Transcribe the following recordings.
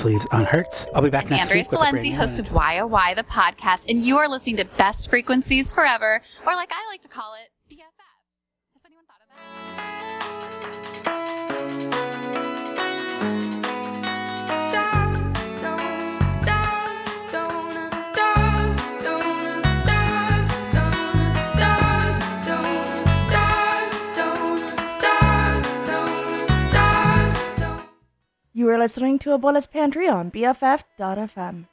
Sleeves on Hertz. I'll be back next Andrea week. with a brand Salenzi, host of YOY, oh the podcast, and you are listening to Best Frequencies Forever, or like I like to call it, You are listening to Abuela's Pantry on BFF.fm.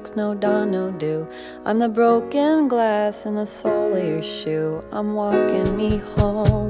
sex, no don, no do. I'm the broken glass in the sole of your shoe. I'm walking me home.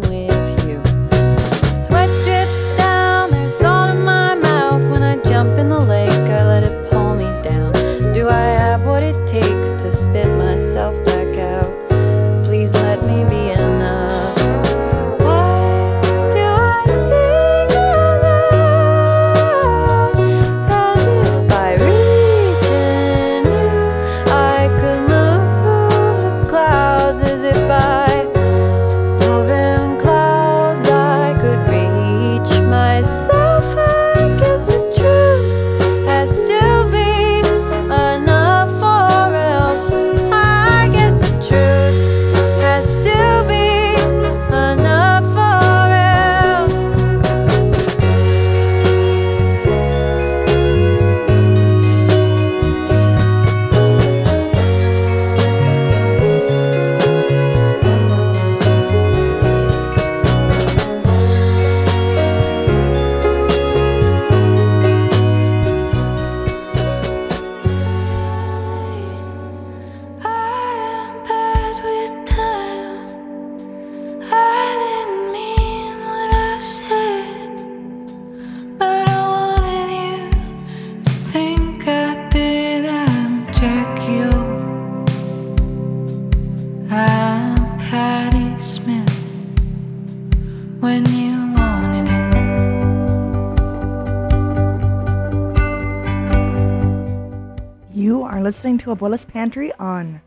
Abuela's Pantry on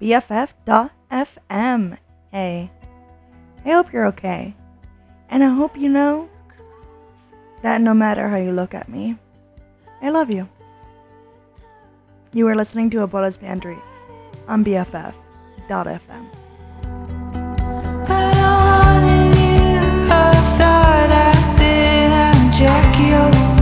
BFF.FM. Hey, I hope you're okay. And I hope you know that no matter how you look at me, I love you. You are listening to Abuela's Pantry on BFF.FM. I thought I did. I'm Jackie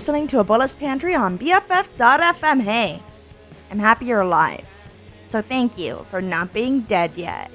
listening to Abuela's Pantry on BFF.FM. Hey, I'm happy you're alive. So thank you for not being dead yet.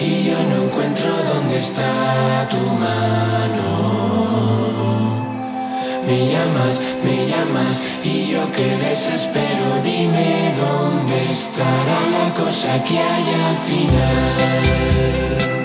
y yo no encuentro dónde está tu mano. Me llamas, me llamas y yo que desespero, dime dónde estará la cosa que hay al final.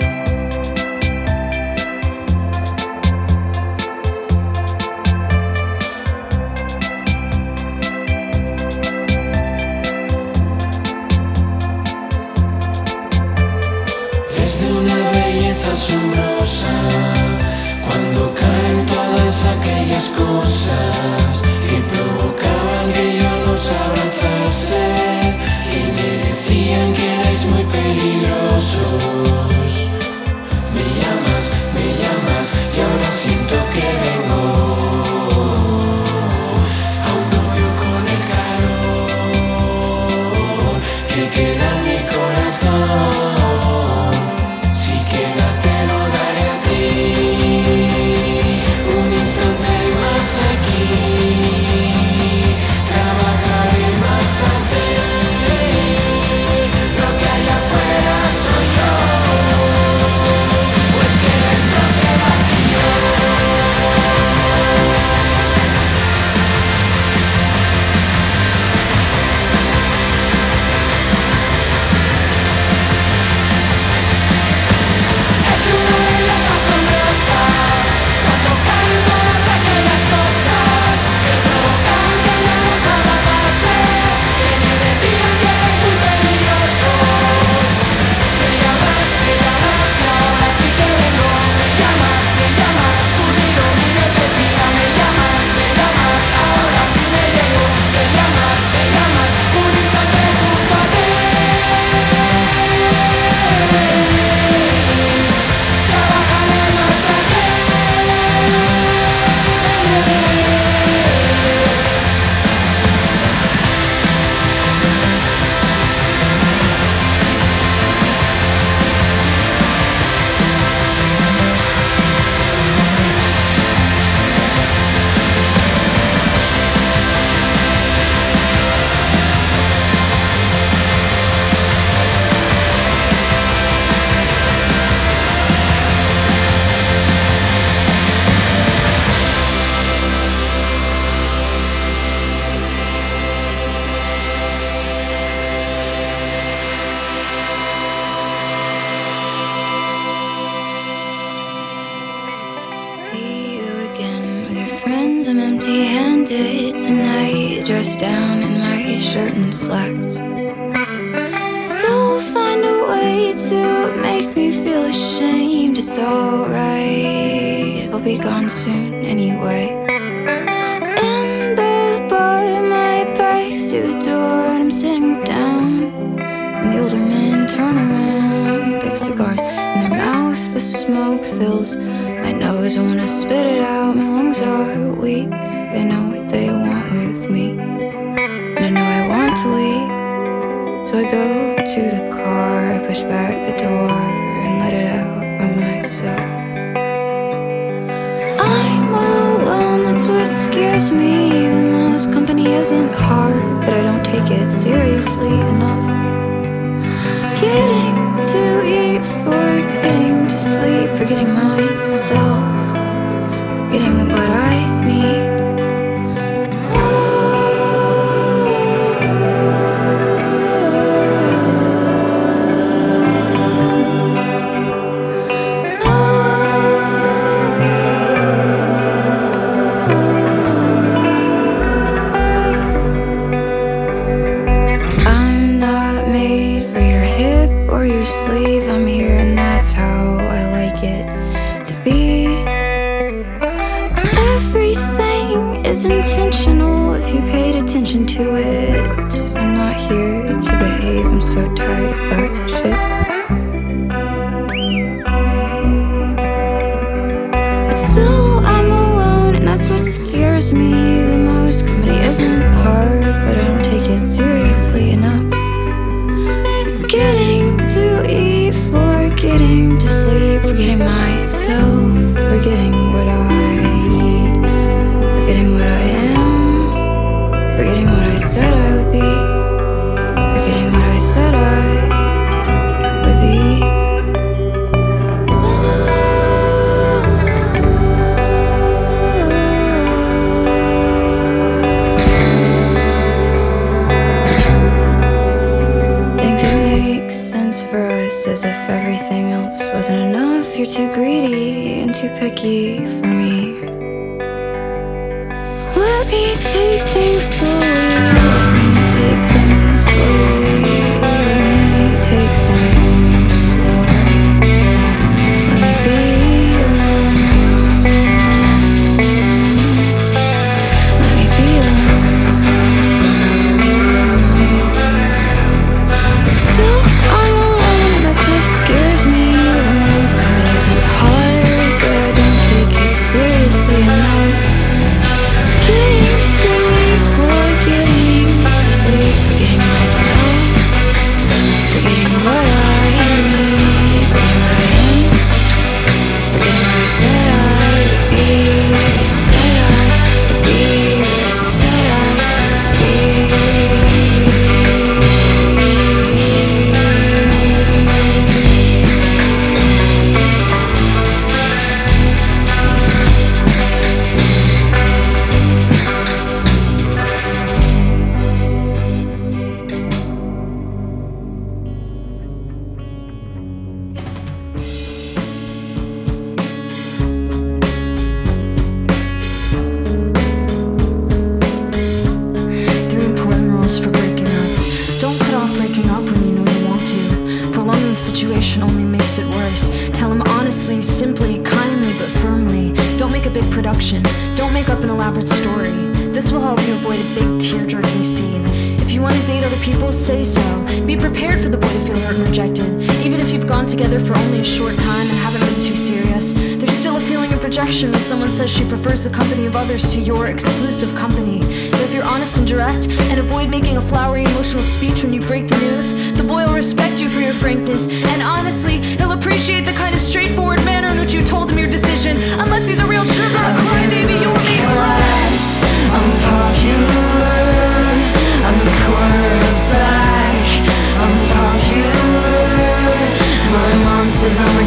forgetting mine.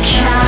Says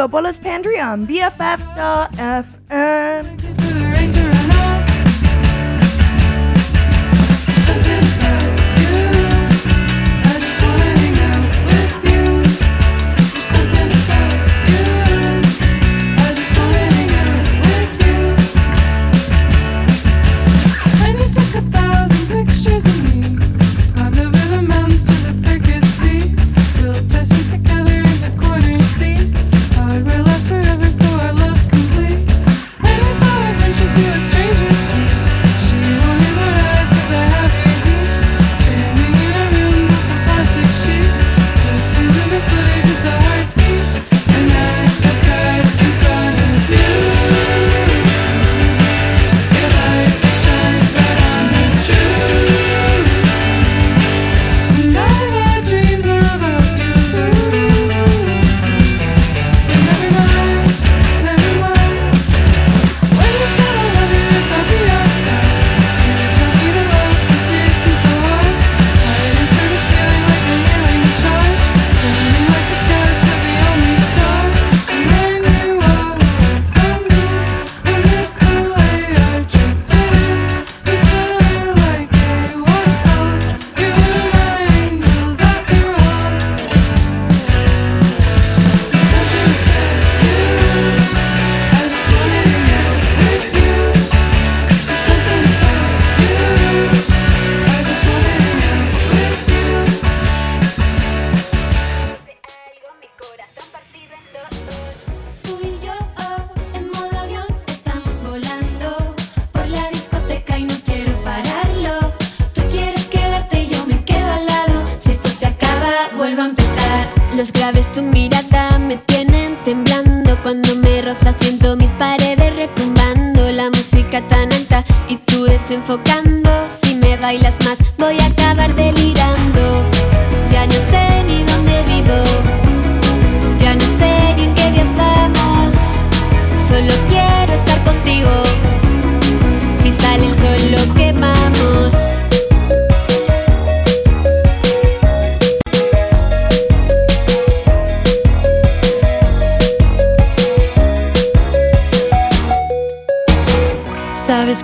to Abuela's Pantry on BFF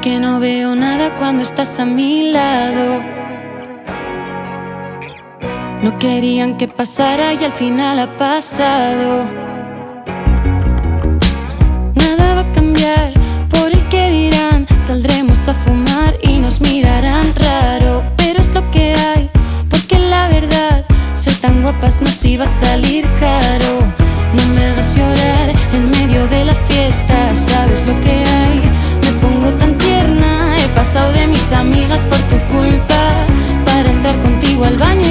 que no veo nada cuando estás a mi lado. No querían que pasara y al final ha pasado. Nada va a cambiar por el que dirán. Saldremos a fumar y nos mirarán raro. Pero es lo que hay, porque la verdad, ser tan guapas nos iba a salir caro. No me hagas llorar en medio de la fiesta, sabes lo que mis amigas por tu culpa para entrar contigo al baño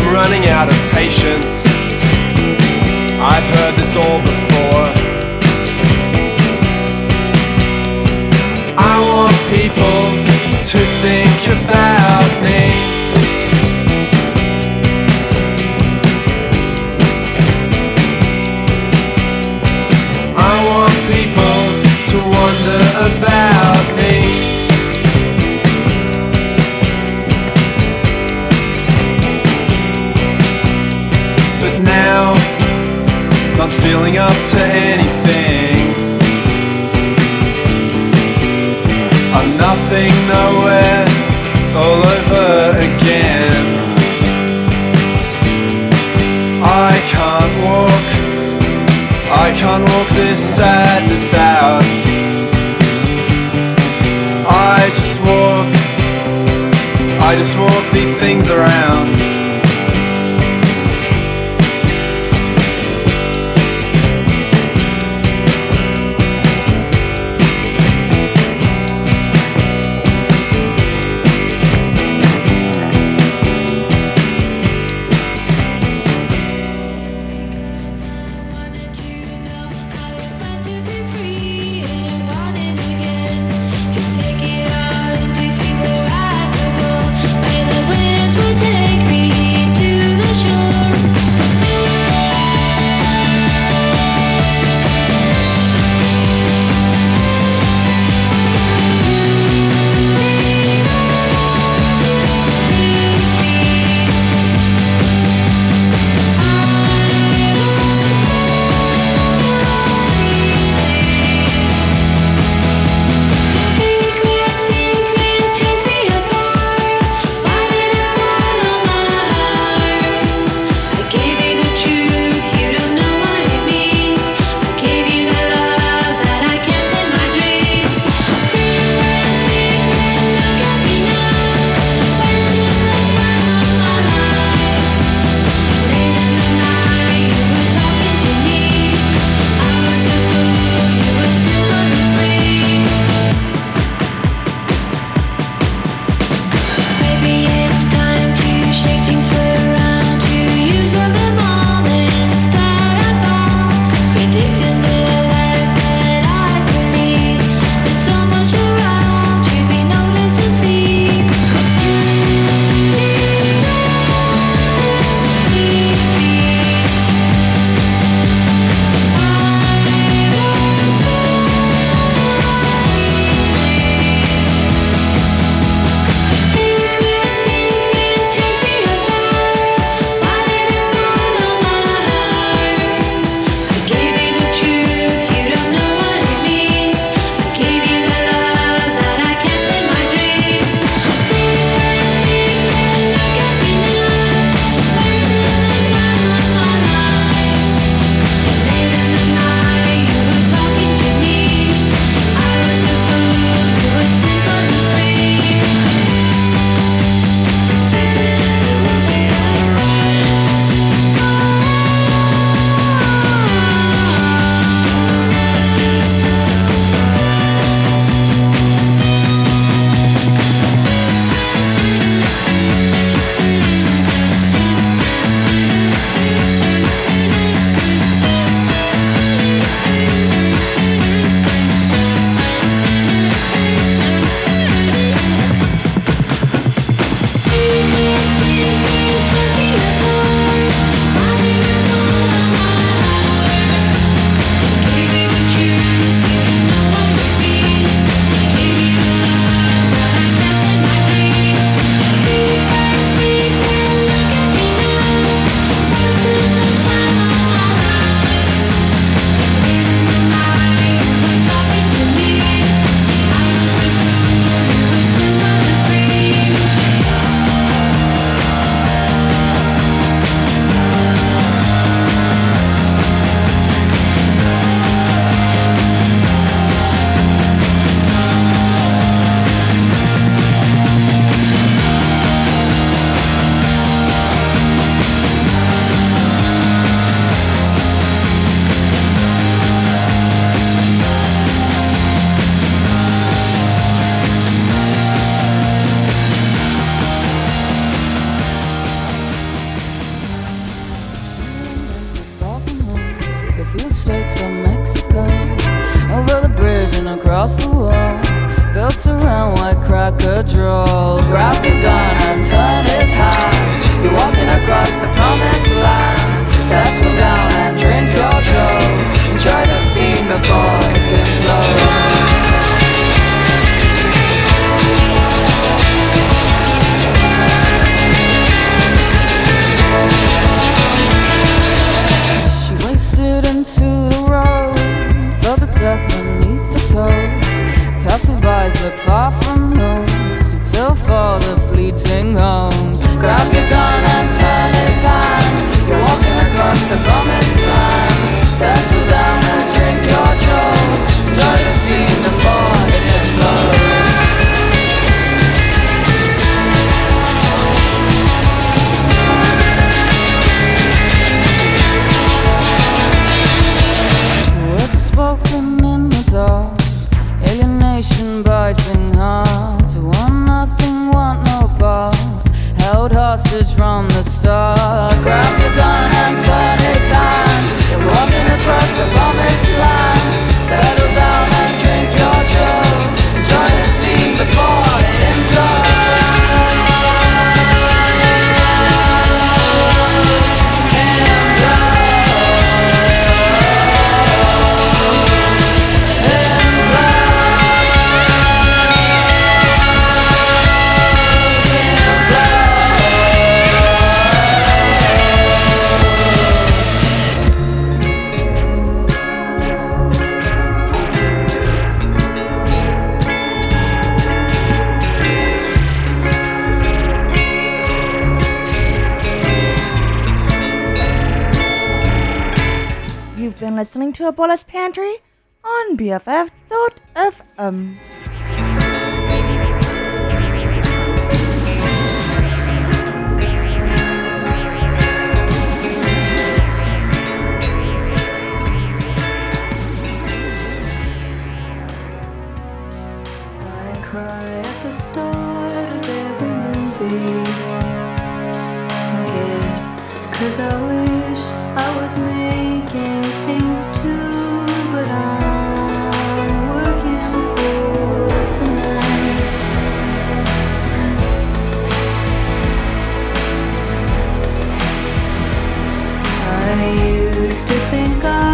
I'm running out of patience. I've heard this all before. I want people to think about me. To anything. I'm nothing, nowhere, all over again. I can't walk, I can't walk this sadness out. I just walk, I just walk these things around. Cause I wish I was making things too, but I'm working for the. I used to think I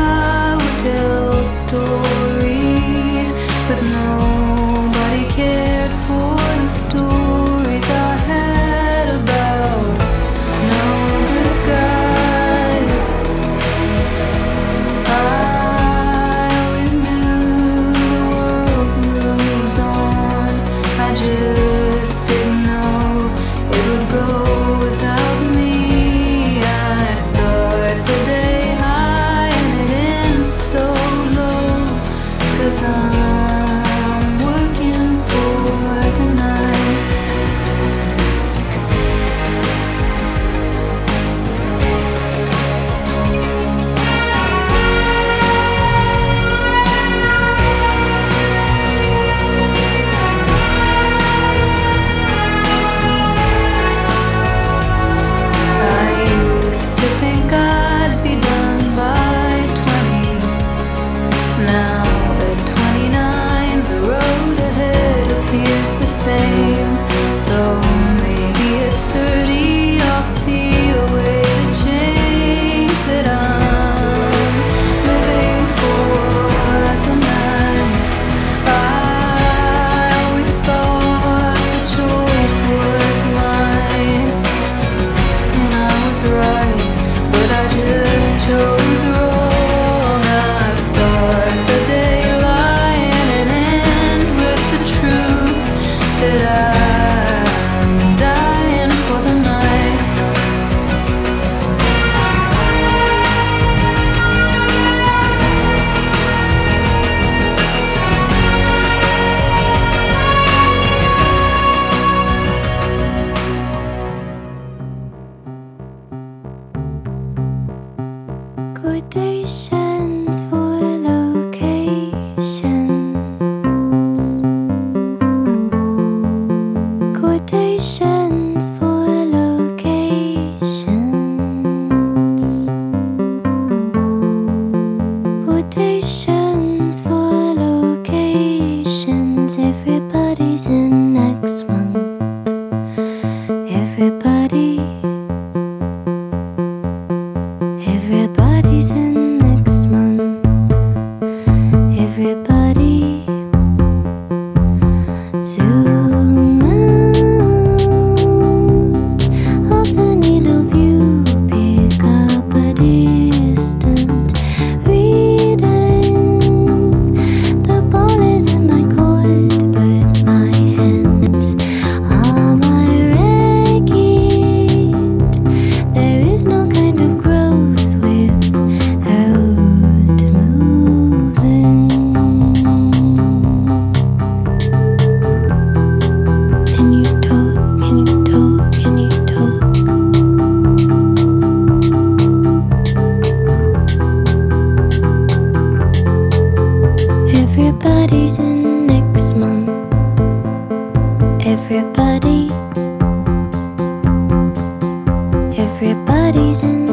Everybody's in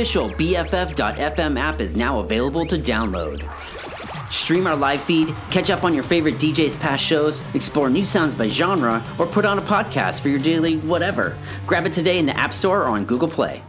official BFF.FM app is now available to download. Stream our live feed, catch up on your favorite DJ's past shows, explore new sounds by genre, or put on a podcast for your daily whatever. Grab it today in the App Store or on Google Play.